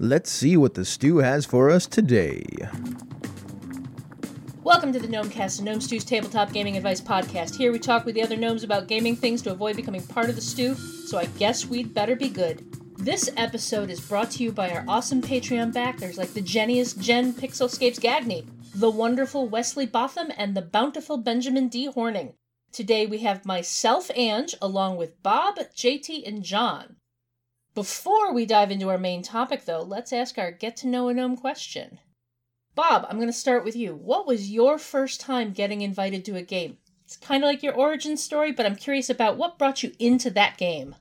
Let's see what the stew has for us today. Welcome to the Gnomecast, a Gnome Stew's tabletop gaming advice podcast. Here we talk with the other gnomes about gaming things to avoid becoming part of the stew, so I guess we'd better be good. This episode is brought to you by our awesome Patreon backers like the Genius Jen Pixelscapes Gagny, the wonderful Wesley Botham, and the bountiful Benjamin D. Horning. Today we have myself, Ange, along with Bob, JT, and John. Before we dive into our main topic, though, let's ask our get to know a gnome question. Bob, I'm going to start with you. What was your first time getting invited to a game? It's kind of like your origin story, but I'm curious about what brought you into that game.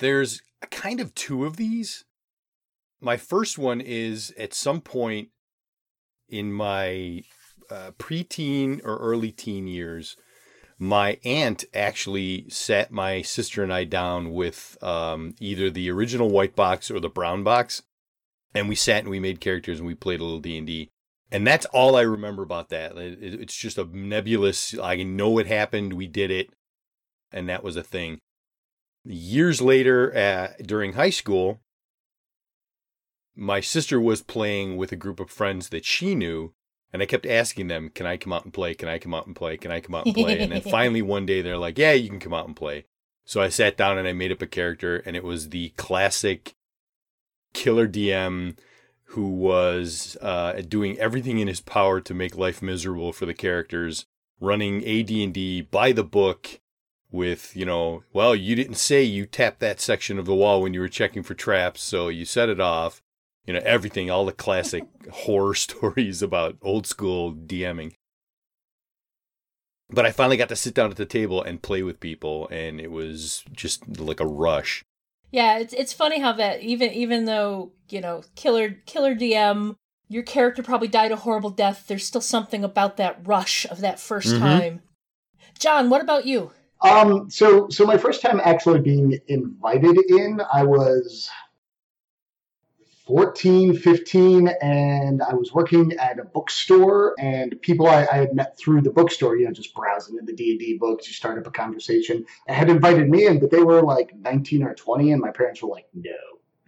There's kind of two of these. My first one is at some point in my uh, preteen or early teen years, my aunt actually sat my sister and I down with um, either the original white box or the brown box and we sat and we made characters and we played a little D and D. And that's all I remember about that. It's just a nebulous. I know it happened. We did it, and that was a thing. Years later, uh, during high school, my sister was playing with a group of friends that she knew, and I kept asking them, "Can I come out and play? Can I come out and play? Can I come out and play?" and then finally one day they're like, "Yeah, you can come out and play." So I sat down and I made up a character, and it was the classic killer DM who was uh, doing everything in his power to make life miserable for the characters, running AD&D by the book with, you know, well, you didn't say you tapped that section of the wall when you were checking for traps, so you set it off. You know, everything, all the classic horror stories about old school DMing. But I finally got to sit down at the table and play with people, and it was just like a rush. Yeah, it's it's funny how that even even though you know killer killer DM, your character probably died a horrible death. There's still something about that rush of that 1st mm-hmm. time. John, what about you? Um, so so my first time actually being invited in, I was 14, 15, and I was working at a bookstore, and people I, I, had met through the bookstore, you know, just browsing in the D&D books, you start up a conversation, had invited me in, but they were like 19 or 20, and my parents were like, no,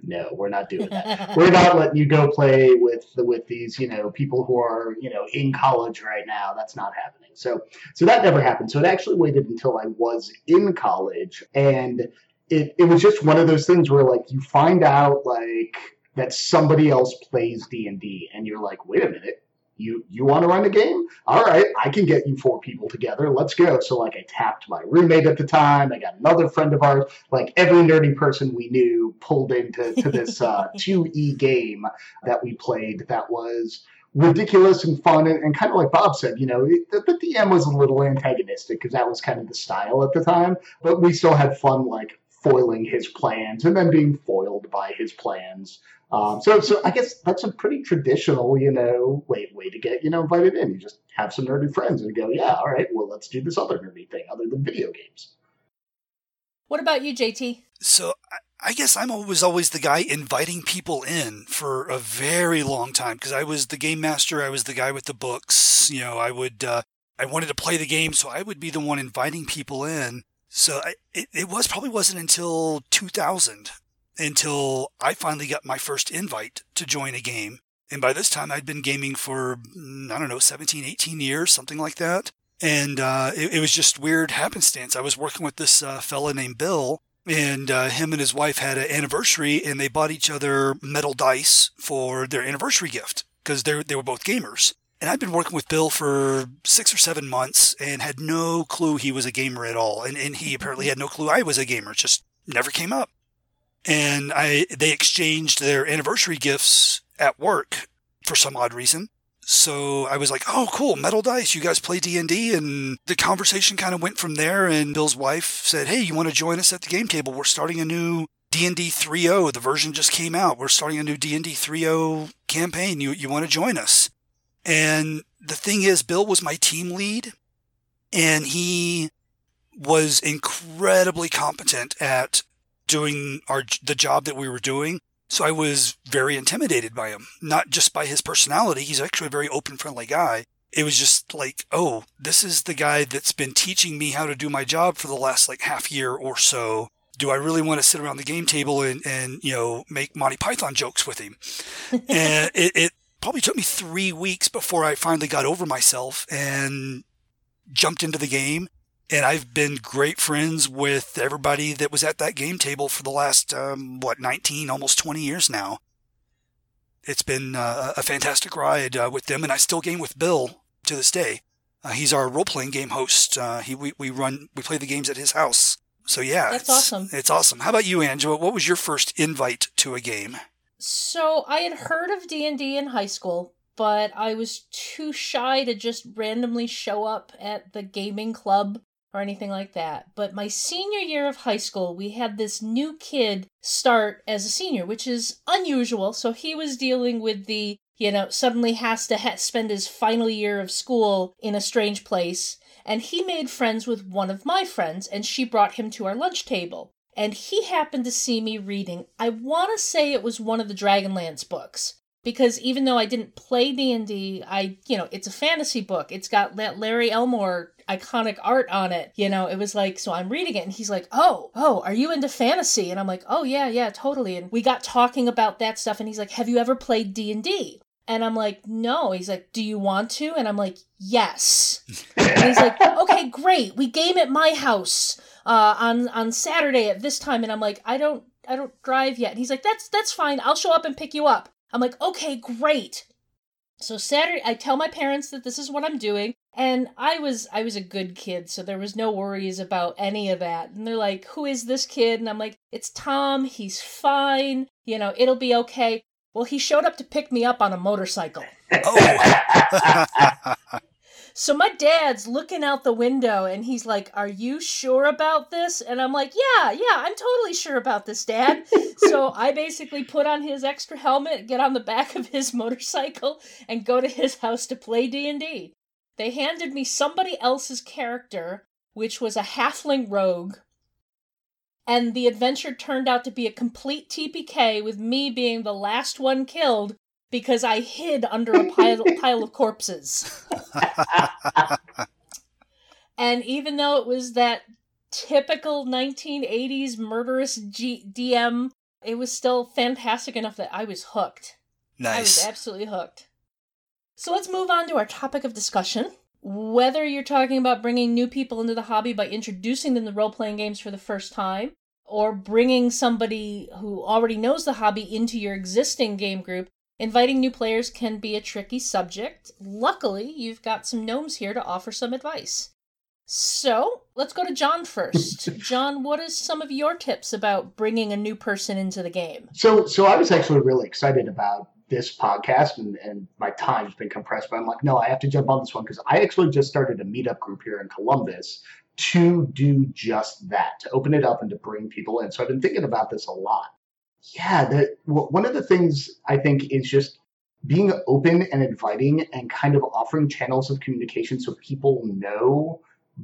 no, we're not doing that. we're not letting you go play with with these, you know, people who are, you know, in college right now. That's not happening. So, so that never happened. So it actually waited until I was in college, and it, it was just one of those things where like you find out like that somebody else plays D&D and you're like, "Wait a minute. You you want to run a game? All right, I can get you four people together. Let's go." So like I tapped my roommate at the time. I got another friend of ours. Like every nerdy person we knew pulled into to this uh, 2E game that we played that was ridiculous and fun and, and, kind of like bob said you know it, the, the dm was a little antagonistic because that was kind of the style at the time but we still had fun like foiling his plans and then being foiled by his plans um, so, so I guess that's a pretty traditional, you know, way way to get you know invited in. You just have some nerdy friends and go, yeah, all right, well, let's do this other nerdy thing other than video games. What about you, JT? So I guess I'm always always the guy inviting people in for a very long time because I was the game master. I was the guy with the books. You know, I would uh, I wanted to play the game, so I would be the one inviting people in. So I, it, it was probably wasn't until 2000 until I finally got my first invite to join a game. And by this time, I'd been gaming for, I don't know, 17, 18 years, something like that. And uh, it, it, was just weird happenstance. I was working with this uh, fella named Bill, and uh, him and his wife had an anniversary, and they bought each other metal dice for their anniversary gift because they they were both gamers. And I'd been working with Bill for six or seven months and had no clue he was a gamer at all. And, and he apparently had no clue I was a gamer. It just never came up and I they exchanged their anniversary gifts at work for some odd reason. So I was like, "Oh, cool, metal dice. You guys play D and D?" And the conversation kind of went from there. And Bill's wife said, "Hey, you want to join us at the game table? We're starting a new D and D 3.0. The version just came out. We're starting a new D and D 3.0 campaign. You you want to join us?" And the thing is, Bill was my team lead, and he was incredibly competent at doing our the job that we were doing. So I was very intimidated by him, not just by his personality. He's actually a very open, friendly guy. It was just like, oh, this is the guy that's been teaching me how to do my job for the last like half year or so. do I really want to sit around the game table and, and you know, make Monty Python jokes with him? and it, it probably took me three weeks before I finally got over myself and jumped into the game. And I've been great friends with everybody that was at that game table for the last, um, what, 19, almost 20 years now. It's been uh, a fantastic ride uh, with them, and I still game with Bill to this day. Uh, he's our role playing game host. Uh, he we, we run we play the games at his house. So yeah, That's awesome. It's awesome. How about you, Angela? What was your first invite to a game? So I had heard of D and D in high school, but I was too shy to just randomly show up at the gaming club or anything like that. But my senior year of high school, we had this new kid start as a senior, which is unusual. So he was dealing with the, you know, suddenly has to ha- spend his final year of school in a strange place. And he made friends with one of my friends, and she brought him to our lunch table. And he happened to see me reading, I want to say it was one of the Dragonlance books because even though I didn't play D&D, I, you know, it's a fantasy book. It's got that Larry Elmore iconic art on it. You know, it was like, so I'm reading it and he's like, oh, oh, are you into fantasy? And I'm like, oh, yeah, yeah, totally. And we got talking about that stuff and he's like, have you ever played D&D? And I'm like, no. He's like, do you want to? And I'm like, yes. and he's like, okay, great. We game at my house uh, on on Saturday at this time. And I'm like, I don't I don't drive yet. And he's like, that's that's fine. I'll show up and pick you up. I'm like, okay, great. So Saturday, I tell my parents that this is what I'm doing, and I was I was a good kid, so there was no worries about any of that. And they're like, "Who is this kid?" And I'm like, "It's Tom. He's fine. You know, it'll be okay." Well, he showed up to pick me up on a motorcycle. Oh, So my dad's looking out the window and he's like, Are you sure about this? And I'm like, Yeah, yeah, I'm totally sure about this, Dad. so I basically put on his extra helmet, get on the back of his motorcycle, and go to his house to play D&D. They handed me somebody else's character, which was a halfling rogue. And the adventure turned out to be a complete TPK with me being the last one killed because I hid under a pile, pile of corpses. and even though it was that typical 1980s murderous G- DM, it was still fantastic enough that I was hooked. Nice. I was absolutely hooked. So let's move on to our topic of discussion. Whether you're talking about bringing new people into the hobby by introducing them to role playing games for the first time, or bringing somebody who already knows the hobby into your existing game group, inviting new players can be a tricky subject. Luckily, you've got some gnomes here to offer some advice. So let's go to John first. John, what is some of your tips about bringing a new person into the game? So, so I was actually really excited about this podcast, and, and my time's been compressed. But I'm like, no, I have to jump on this one because I actually just started a meetup group here in Columbus to do just that, to open it up and to bring people in. So I've been thinking about this a lot. Yeah, that one of the things I think is just being open and inviting and kind of offering channels of communication so people know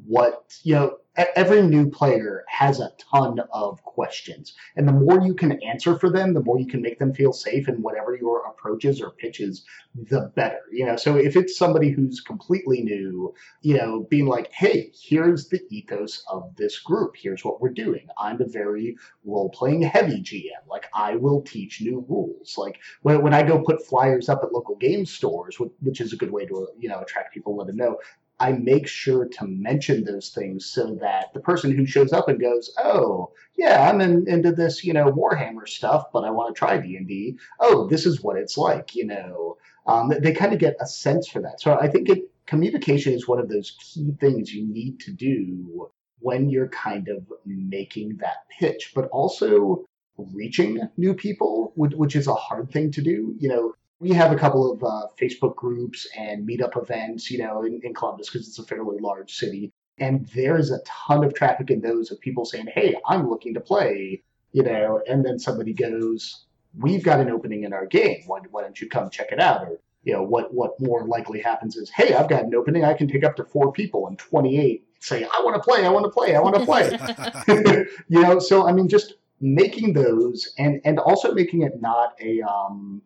what you know every new player has a ton of questions. And the more you can answer for them the more you can make them feel safe in whatever your approaches or pitches the better you know? So if it's somebody who's completely new you know being like hey here's the ethos of this group. Here's what we're doing. I'm a very role-playing heavy gm like i will teach new rules. Like when, when i go put flyers up at local game stores which is a good way to you know attract people let them know I make sure to mention those things so that the person who shows up and goes, "Oh, yeah, I'm in, into this, you know, Warhammer stuff, but I want to try D and D. Oh, this is what it's like," you know. Um, they kind of get a sense for that. So I think it, communication is one of those key things you need to do when you're kind of making that pitch, but also reaching new people, which, which is a hard thing to do. You know, we have a couple of uh, Facebook groups and meetup events, you know, in, in Columbus because it's a fairly large city. And there's a ton of traffic in those of people saying, hey, I'm looking to play, you know, and then somebody goes, we've got an opening in our game. Why, why don't you come check it out? Or, you know, what, what more likely happens is, hey, I've got an opening. I can take up to four people and 28 say, I want to play, I want to play, I want to play. you know, so I mean, just making those and, and also making it not a, um,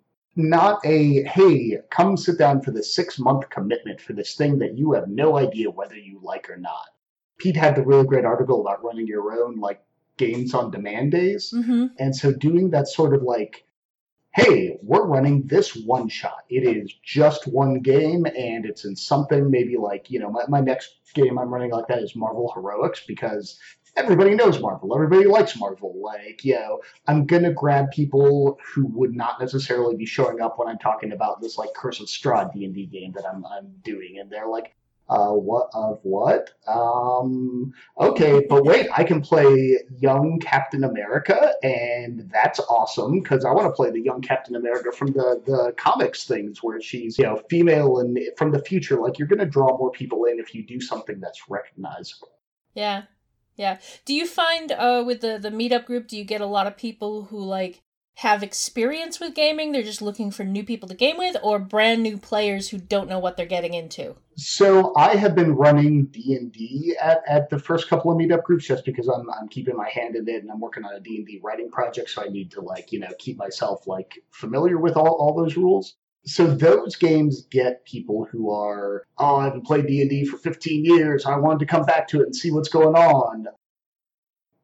not a hey come sit down for the six month commitment for this thing that you have no idea whether you like or not pete had the really great article about running your own like games on demand days. Mm-hmm. And so doing that sort of like, hey, we're running this one shot. It is just one game and it's in something maybe like, you know, my, my next game I'm running like that is Marvel Heroics because everybody knows Marvel. Everybody likes Marvel. Like, you know, I'm gonna grab people who would not necessarily be showing up when I'm talking about this like Curse of Strahd D and D game that I'm I'm doing, and they're like, uh, what of what? Um, okay, but wait, I can play young Captain America, and that's awesome because I want to play the young Captain America from the the comics things where she's you know female and from the future. Like, you're gonna draw more people in if you do something that's recognizable. Yeah. Yeah. Do you find uh with the the meetup group do you get a lot of people who like have experience with gaming, they're just looking for new people to game with or brand new players who don't know what they're getting into? So I have been running D and D at, at the first couple of meetup groups just because I'm I'm keeping my hand in it and I'm working on a D and D writing project, so I need to like you know keep myself like familiar with all, all those rules. So those games get people who are oh I haven't played D and D for 15 years. I wanted to come back to it and see what's going on.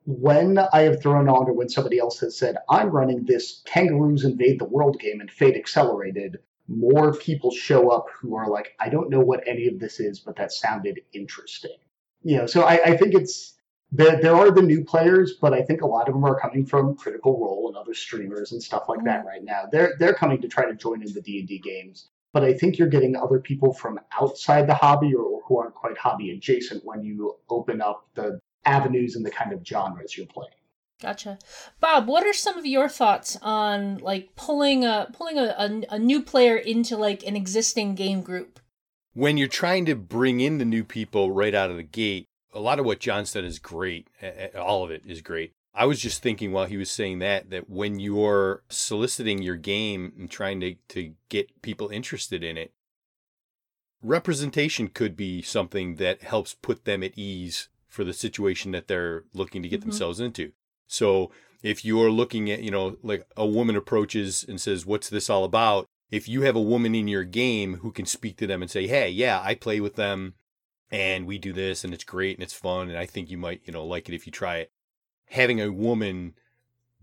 When I have thrown on, or when somebody else has said I'm running this Kangaroos Invade the World game and Fate Accelerated, more people show up who are like, I don't know what any of this is, but that sounded interesting. You know, so I, I think it's there. There are the new players, but I think a lot of them are coming from Critical Role and other streamers and stuff like that mm. right now. They're they're coming to try to join in the D and D games, but I think you're getting other people from outside the hobby or, or who aren't quite hobby adjacent when you open up the avenues and the kind of genres you're playing. Gotcha, Bob. What are some of your thoughts on like pulling a pulling a, a, a new player into like an existing game group? when you're trying to bring in the new people right out of the gate, a lot of what John said is great. All of it is great. I was just thinking while he was saying that, that when you're soliciting your game and trying to, to get people interested in it, representation could be something that helps put them at ease for the situation that they're looking to get Mhm. themselves into. So if you're looking at, you know, like a woman approaches and says, What's this all about? If you have a woman in your game who can speak to them and say, Hey, yeah, I play with them and we do this and it's great and it's fun and I think you might, you know, like it if you try it. Having a woman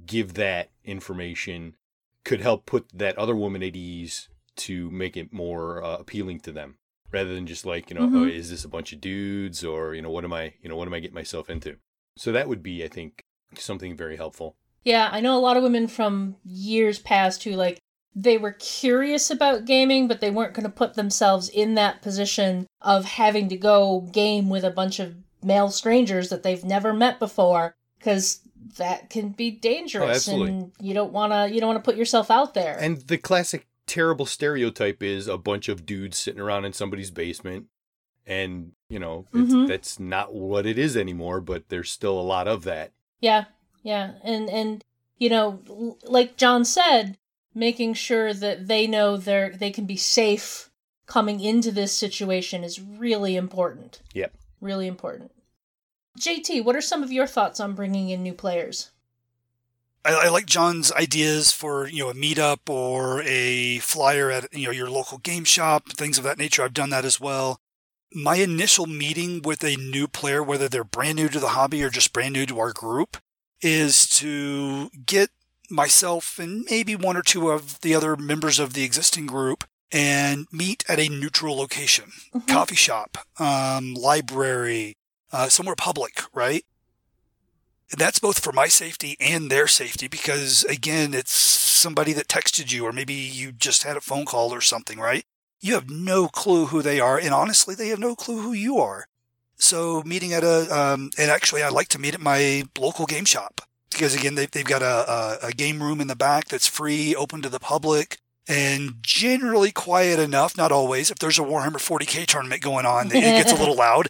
give that information could help put that other woman at ease to make it more uh, appealing to them rather than just like, you know, oh, Mhm. is this a bunch of dudes or, you know, what am I, you know, what am I getting myself into? So that would be, I think, something very helpful. Yeah, I know a lot of women from years past who like they were curious about gaming, but they weren't going to put themselves in that position of having to go game with a bunch of male strangers that they've never met before because that can be dangerous Oh, and you don't want to you don't want to put yourself out there. And the classic terrible stereotype is a bunch of dudes sitting around in somebody's basement. And, you know, it's, Mhm. that's not what it is anymore, but there's still a lot of that. Yeah, yeah, and and you know, like John said, making sure that they know they're they can be safe coming into this situation is really important. Yep. Really important. JT, what are some of your thoughts on bringing in new players? I, I like John's ideas for you know a meetup or a flyer at you know your local game shop, things of that nature. I've done that as well. My initial meeting with a new player, whether they're brand new to the hobby or just brand new to our group, is to get myself and maybe one or two of the other members of the existing group and meet at a neutral location, Mhm. coffee shop, um, library, uh, somewhere public, right? And that's both for my safety and their safety because again, it's somebody that texted you or maybe you just had a phone call or something, right? You have no clue who they are. And honestly, they have no clue who you are. So meeting at a, um, and actually I like to meet at my local game shop because again, they, they've got a, a, a game room in the back that's free, open to the public and generally quiet enough. Not always. If there's a Warhammer 40k tournament going on, it gets a little loud.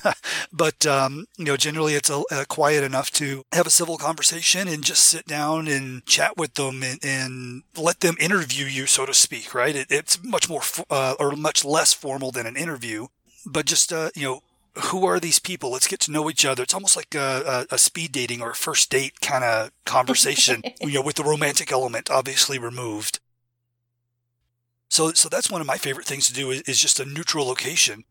but um, you know, generally it's a, a quiet enough to have a civil conversation and just sit down and chat with them and, and let them interview you, so to speak. Right? It, it's much more uh, or much less formal than an interview, but just uh, you know. Who are these people? Let's get to know each other. It's almost like a, a, a speed dating or a first date kind of conversation, you know, with the romantic element obviously removed. So, so that's one of my favorite things to do is, is just a neutral location.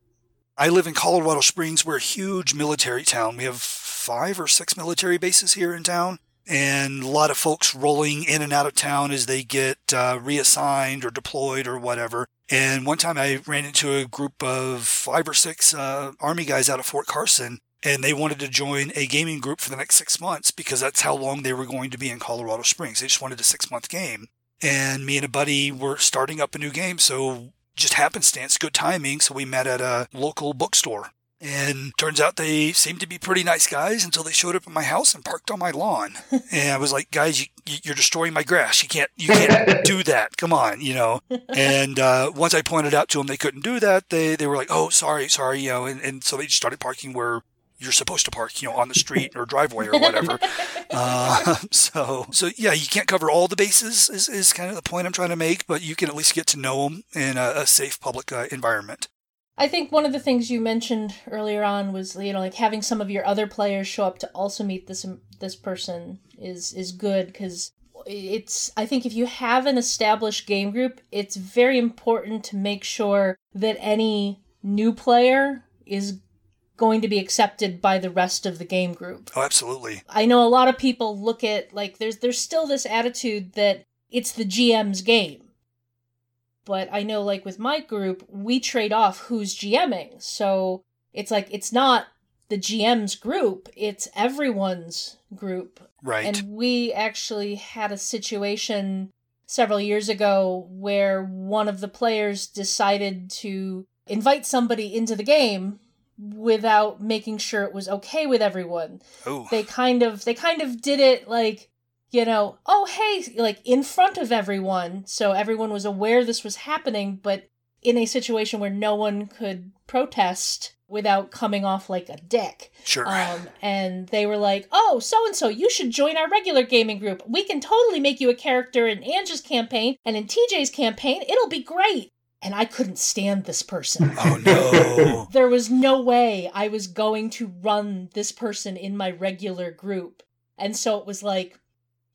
I live in Colorado Springs. We're a huge military town. We have five or six military bases here in town. And a lot of folks rolling in and out of town as they get uh, reassigned or deployed or whatever. And one time I ran into a group of five or six uh, Army guys out of Fort Carson, and they wanted to join a gaming group for the next six months because that's how long they were going to be in Colorado Springs. They just wanted a six month game. And me and a buddy were starting up a new game, so just happenstance, good timing. So we met at a local bookstore. And turns out they seemed to be pretty nice guys until they showed up at my house and parked on my lawn. and I was like, guys, you, you're destroying my grass. You can't, you can't do that. Come on, you know. And uh, once I pointed out to them they couldn't do that, they they were like, oh, sorry, sorry, you know. And, and so they just started parking where you're supposed to park, you know, on the street or driveway or whatever. uh, so, so yeah, you can't cover all the bases is, is kind of the point I'm trying to make, but you can at least get to know them in a, a safe public uh, environment. I think one of the things you mentioned earlier on was you know like having some of your other players show up to also meet this um, this person is is good because it's I think if you have an established game group, it's very important to make sure that any new player is going to be accepted by the rest of the game group. Oh, absolutely. I know a lot of people look at like there's there's still this attitude that it's the GM's game but I know like with my group, we trade off who's GMing. So it's like it's not the GM's group, it's everyone's group. Right. And we actually had a situation several years ago where one of the players decided to invite somebody into the game without making sure it was okay with everyone. Oh. They kind of they kind of did it like you know, oh, hey, like in front of everyone. So everyone was aware this was happening, but in a situation where no one could protest without coming off like a dick. Sure. Um, and they were like, oh, so and so, you should join our regular gaming group. We can totally make you a character in Angie's campaign and in TJ's campaign. It'll be great. And I couldn't stand this person. Oh, no. there was no way I was going to run this person in my regular group. And so it was like,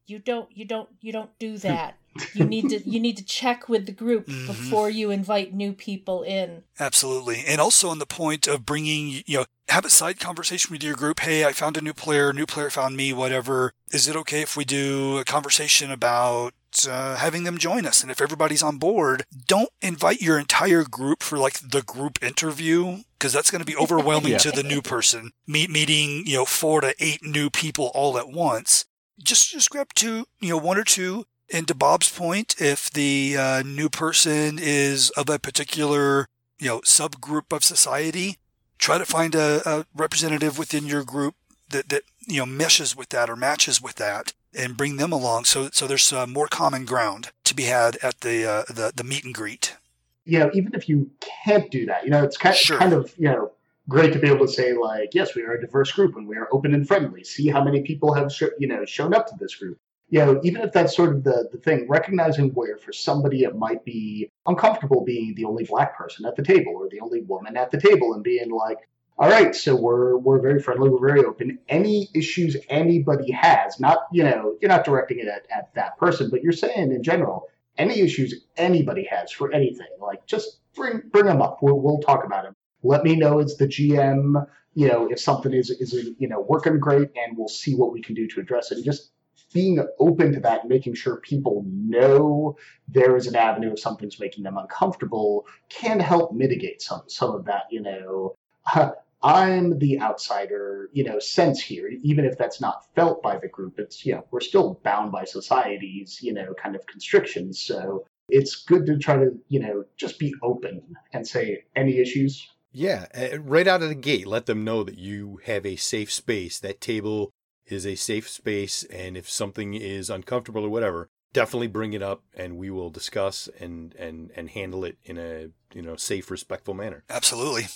you don't you don't you don't do that. You need to you need to check with the group mm-hmm. before you invite new people in. Absolutely. And also on the point of bringing you know have a side conversation with your group. Hey i found a new player. New player found me whatever. Is it okay if we do a conversation about uh, having them join us? And if everybody's on board don't invite your entire group for like the group interview because that's going to be overwhelming yeah. to the new person. Meet meeting you know four to eight new people all at once just just grab two, you know, one or two. And to Bob's point, if the uh, new person is of a particular, you know, subgroup of society, try to find a, a representative within your group that that you know meshes with that or matches with that, and bring them along. So so there's uh, more common ground to be had at the uh, the the meet and greet. You know, even if you can't do that, you know, it's kind, sure. kind of you know great to be able to say like, yes, we are a diverse group and we are open and friendly. See how many people have sh- you know shown up to this group. You know, even if that's sort of the, the thing, recognizing where for somebody it might be uncomfortable being the only black person at the table or the only woman at the table and being like, all right, so we're we're very friendly, we're very open. Any issues anybody has, not you know, you're not directing it at, at that person, but you're saying in general, any issues anybody has for anything, like just bring bring them up. We'll, we'll talk about them let me know as the GM, you know, if something is is you know working great, and we'll see what we can do to address it. And just being open to that, and making sure people know there is an avenue if something's making them uncomfortable, can help mitigate some some of that. You know, I'm the outsider, you know, sense here, even if that's not felt by the group. It's you know we're still bound by society's you know kind of constrictions. So it's good to try to you know just be open and say any issues yeah, right out of the gate, let them know that you have a safe space. That table is a safe space, and if something is uncomfortable or whatever, definitely bring it up, and we will discuss and and and handle it in a you know safe, respectful manner. Absolutely.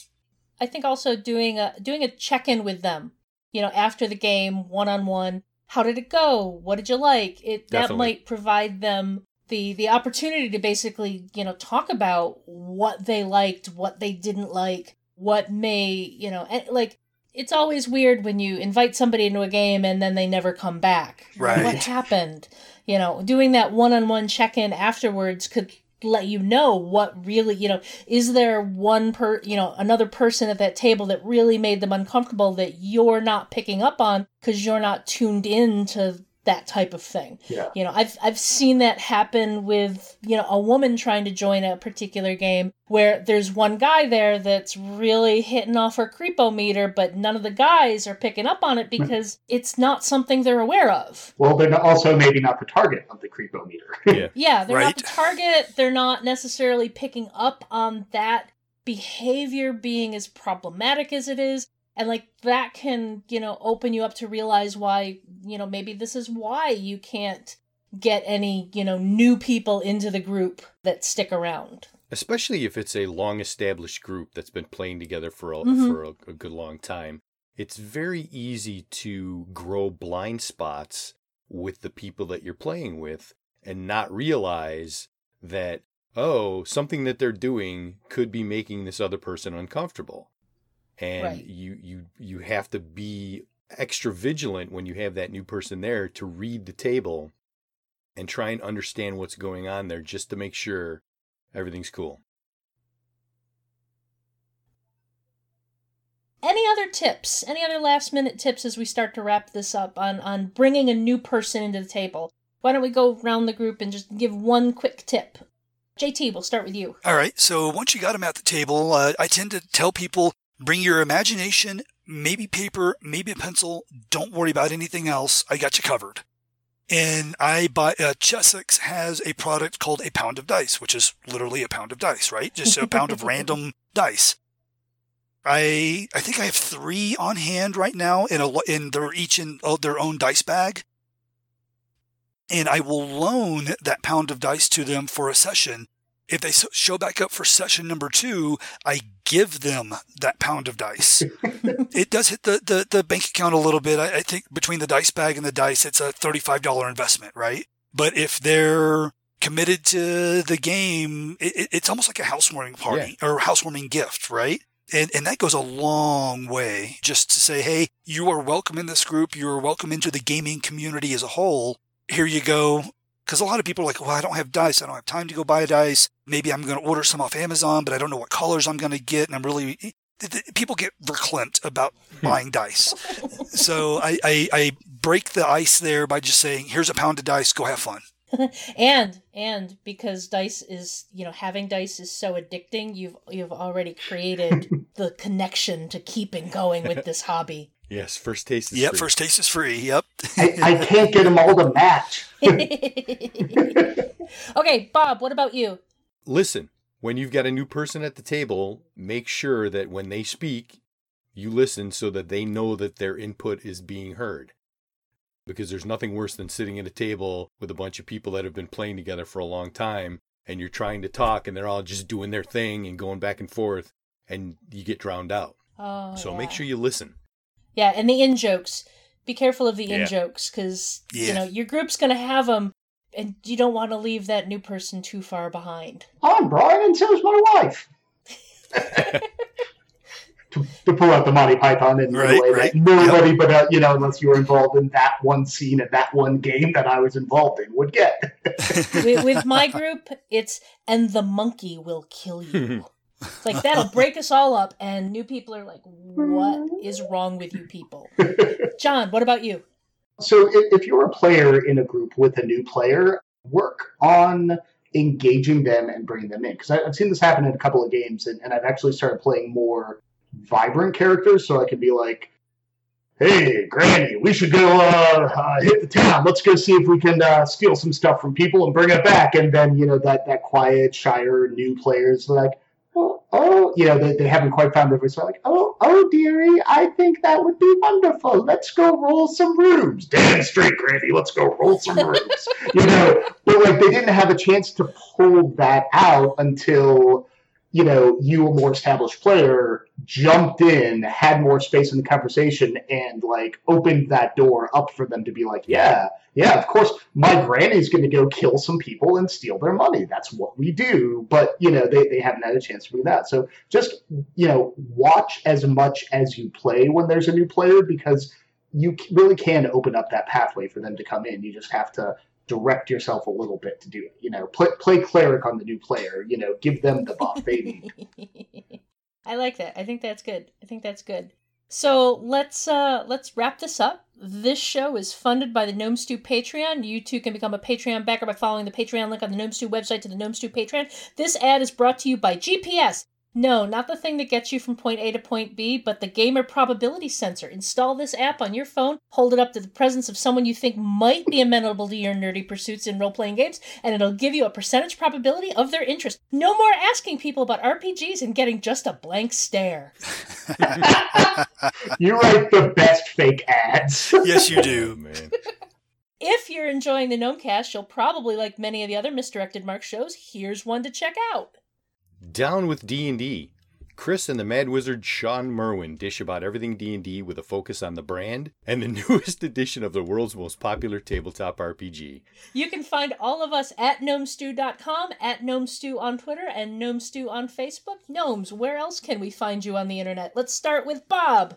I think also doing a doing a check in with them, you know, after the game, one on one. How did it go? What did you like? It that might provide them the the opportunity to basically you know talk about what they liked what they didn't like what may you know and, like it's always weird when you invite somebody into a game and then they never come back. Right. what happened? You know doing that one-on-one check-in afterwards could let you know what really, you know, is there one per, you know, another person at that table that really made them uncomfortable that you're not picking up on because you're not tuned in to that type of thing. Yeah. You know, I've I've seen that happen with, you know, a woman trying to join a particular game where there's one guy there that's really hitting off her creepo meter, but none of the guys are picking up on it because it's not something they're aware of. Well, they're also maybe not the target of the creepo meter. Yeah. Yeah, they're Right. not the target. They're not necessarily picking up on that behavior being as problematic as it is. And like that can, you know, open you up to realize why, you know, maybe this is why you can't get any, you know, new people into the group that stick around. especially if it's a long established group that's been playing together for a, Mhm. for a, a good long time it's very easy to grow blind spots with the people that you're playing with and not realize that oh something that they're doing could be making this other person uncomfortable and Right. you you you have to be extra vigilant when you have that new person there to read the table and try and understand what's going on there just to make sure everything's cool. Any other tips? Any other last minute tips as we start to wrap this up on on bringing a new person into the table? Why don't we go around the group and just give one quick tip? JT, we'll start with you. All right. So once you got them at the table, uh, I tend to tell people bring your imagination, maybe paper, maybe a pencil. Don't worry about anything else. I got you covered. And I buy, uh, Chessex has a product called a pound of dice, which is literally a pound of dice, right? Just a pound of random dice. I, I think I have three on hand right now in a, in they're each in oh, their own dice bag. And I will loan that pound of dice to them for a session if they show back up for session number two, I give them that pound of dice. it does hit the, the, the bank account a little bit. I, I think between the dice bag and the dice, it's a $35 investment, right? But if they're committed to the game, it, it- it's almost like a housewarming party or housewarming gift, right? And, and that goes a long way just to say, hey, you are welcome in this group. You are welcome into the gaming community as a whole. Here you go. Because a lot of people are like, well, I don't have dice. I don't have time to go buy dice. Maybe I'm going to order some off Amazon, but I don't know what colors I'm going to get. And I'm really, eh, th- people get verklempt about hmm. buying dice. So I, I, I break the ice there by just saying, here's a pound of dice. Go have fun. and and because dice is you know having dice is so addicting you've you've already created the connection to keeping going with this hobby Yes, first taste is free. Yep. free. First taste is free. Yep. I, I can't get them all to match. okay bob what about you Listen, when you've got a new person at the table, make sure that when they speak, you listen so that they know that their input is being heard. Because there's nothing worse than sitting at a table with a bunch of people that have been playing together for a long time and you're trying to talk and they're all just doing their thing and going back and forth and you get drowned out. oh, so yeah. make sure you listen. Yeah and the in jokes be careful of the in Yeah. jokes because you know your group's gonna have them and you don't want to leave that new person too far behind I'm Brian, and so is my wife. to, to pull out the Monty Python in Right, a way right. that nobody but, uh, you know, unless you were involved in that one scene at that one game that I was involved in, would get. with, with my group it's and the monkey will kill you It's like that'll break us all up, and new people are like, "What is wrong with you people?" John, what about you? So if, if you're a player in a group with a new player, work on engaging them and bringing them in. Because I've seen this happen in a couple of games, and, and I've actually started playing more vibrant characters, so I can be like, "Hey, Granny, we should go uh, uh, hit the town. Let's go see if we can uh, steal some stuff from people and bring it back." And then you know that that quiet, shyer new players like. Oh, oh, you know, they, they haven't quite found their voice. So like, oh, oh, dearie, I think that would be wonderful. Let's go roll some rooms. Damn straight, Granny. Let's go roll some rooms. you know, but like they didn't have a chance to pull that out until, you know, you, a more established player, jumped in, had more space in the conversation, and like opened that door up for them to be like, yeah, yeah, of course, my granny's going to go kill some people and steal their money. That's what we do. But, you know, they, they haven't had a chance to do that. So just, you know, watch as much as you play when there's a new player because you really can open up that pathway for them to come in. You just have to direct yourself a little bit to do it. You know, play, play cleric on the new player. You know, give them the buff they need. I like that. I think that's good. I think that's good. So let's uh let's wrap this up. This show is funded by the Gnome Stew Patreon. You too can become a Patreon backer by following the Patreon link on the Gnome Stew website to the Gnome Stew Patreon. This ad is brought to you by GPS. No, not the thing that gets you from point A to point B, but the gamer probability sensor. Install this app on your phone, hold it up to the presence of someone you think might be amenable to your nerdy pursuits in role playing games, and it'll give you a percentage probability of their interest. No more asking people about RPGs and getting just a blank stare. you write the best fake ads. yes, you do. man. If you're enjoying the Gnomecast, you'll probably like many of the other Misdirected Mark shows. Here's one to check out. Down with D&D. Chris and the Mad Wizard Shawn Merwin dish about everything D&D with a focus on the brand and the newest edition of the world's most popular tabletop RPG. You can find all of us at gnomestew.com, at gnomestew on Twitter, and gnomestew on Facebook. Gnomes, where else can we find you on the internet? Let's start with Bob.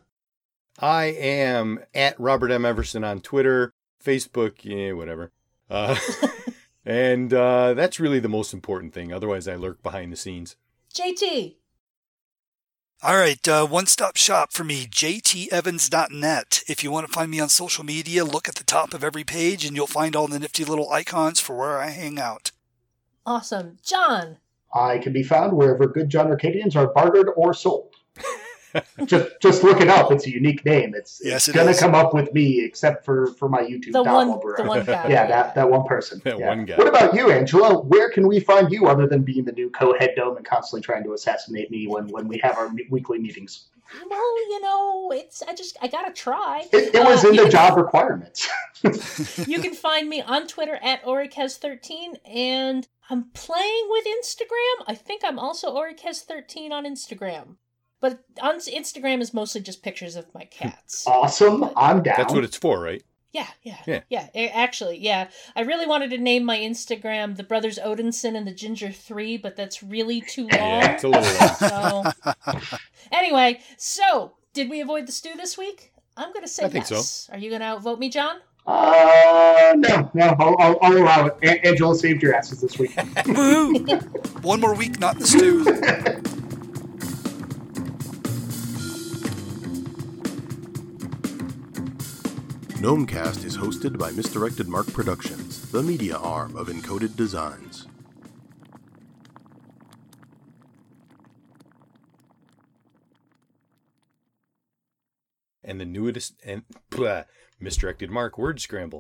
I am at Robert M. Everson on Twitter, Facebook, yeah, whatever. Uh, and uh, that's really the most important thing. Otherwise, I lurk behind the scenes. JT. All right, uh, one stop shop for me, jtevans.net. If you want to find me on social media, look at the top of every page and you'll find all the nifty little icons for where I hang out. Awesome. John. I can be found wherever good John Arcadians are bartered or sold. just just look it up. It's a unique name. It's, Yes, it's it gonna is. come up with me, except for for my YouTube The one, the one guy. yeah, that that one person. That Yeah. one guy. What about you, Angela? Where can we find you other than being the new co-head gnome and constantly trying to assassinate me when when we have our weekly meetings? Well, you know, it's I just I gotta try. It, it was Uh, in the can- job requirements. You can find me on Twitter at Orikez13, and I'm playing with Instagram. I think I'm also Orikez13 on Instagram. But on Instagram is mostly just pictures of my cats. awesome. I'm down. That's what it's for, right? Yeah, yeah, Yeah. yeah. Actually, yeah. I really wanted to name my Instagram the Brothers Odinson and the Ginger Three, but that's really too long. Yeah, it's a little long. So, anyway, so did we avoid the stew this week? I'm going to say I think yes. Are you going to outvote me, John? Uh, no, no, I'll, I'll, I'll allow it. A- Angela saved your asses this week. Woohoo! One more week, not the stew. Gnomecast is hosted by Misdirected Mark Productions, the media arm of Encoded Designs. And the newest and blah, misdirected mark word scramble.